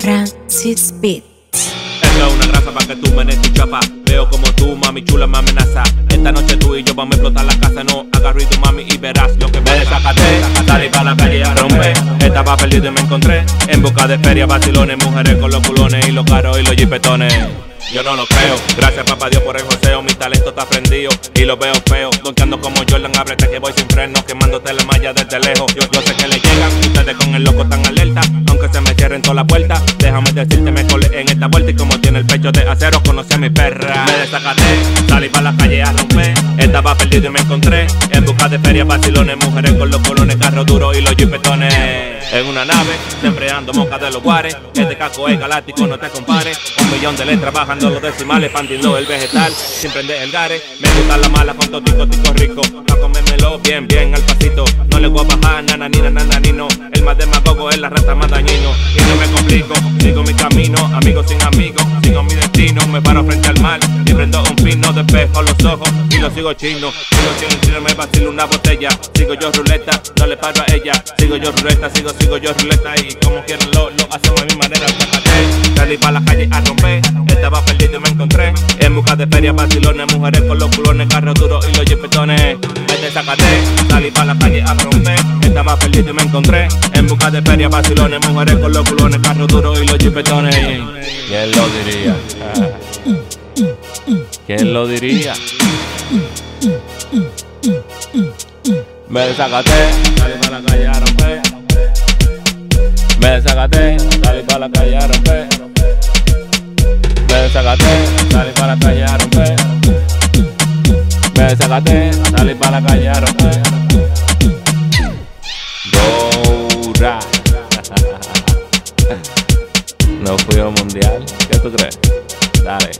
Francis Beat. Esto es una raza para que tú me des tu. Veo como tú, mami chula, me amenaza. Esta noche tú y vamos a explotar la casa. No y tu mami y verás lo que me desacate. Salí para la calle a romper. Estaba perdido y me encontré. En busca de feria, vacilones, mujeres con los culones y los caros y los jipetones. Yo no lo creo, gracias papá Dios por el joseo Mi talento está prendido y lo veo feo Donkeando como Jordan, ábrete que voy sin freno Quemándote la malla desde lejos Yo, yo sé que le llegan, ustedes con el loco tan alerta Todas las puertas Déjame decirte, me colé en esta vuelta Y como tiene el pecho de acero, conocí a mi perra. Me desacaté, salí para la calle a romper. Estaba perdido y me encontré En busca de ferias, vacilones Mujeres con los colones, carros duros y los jipetones. En una nave, siempre ando moca de los guares. Este casco es galáctico, no te compares. Un millón de letras bajando los decimales Pandiendo el vegetal, sin prender el gare Me gusta la mala con totico, tico rico. Pa' comérmelo bien, bien al pasito. No le voy a bajar, nana, ni El más demagogo es la rata más dañino. Y no me complico, sigo mi camino Amigos sin amigos, sigo mi destino. Me paro frente al mar y prendo un pino Despejo los ojos y lo sigo chino. Sigo chino, chino, me vacilo una botella. Sigo yo ruleta, no le paro a ella. Sigo yo ruleta, sigo, sigo yo ruleta. Y como quieren lo, lo hacemos a mi manera. Salí para la calle a romper. Estaba perdido y me de ferias, vacilones Mujeres con los culones, carros duros y los jipetones. Me desacaté, salí para la calle a romper. Estaba perdido y me encontré. En busca de ferias, vacilones Mujeres con los culones, carros duros y los jipetones. ¿Quién lo diría? ¿Quién lo diría? Me desacaté, salí para la calle a romper. Me desacaté, salí para la calle a romper Me desacaté, salí para la calle a romper. Dora. No fui al mundial, ¿qué tú crees? Dale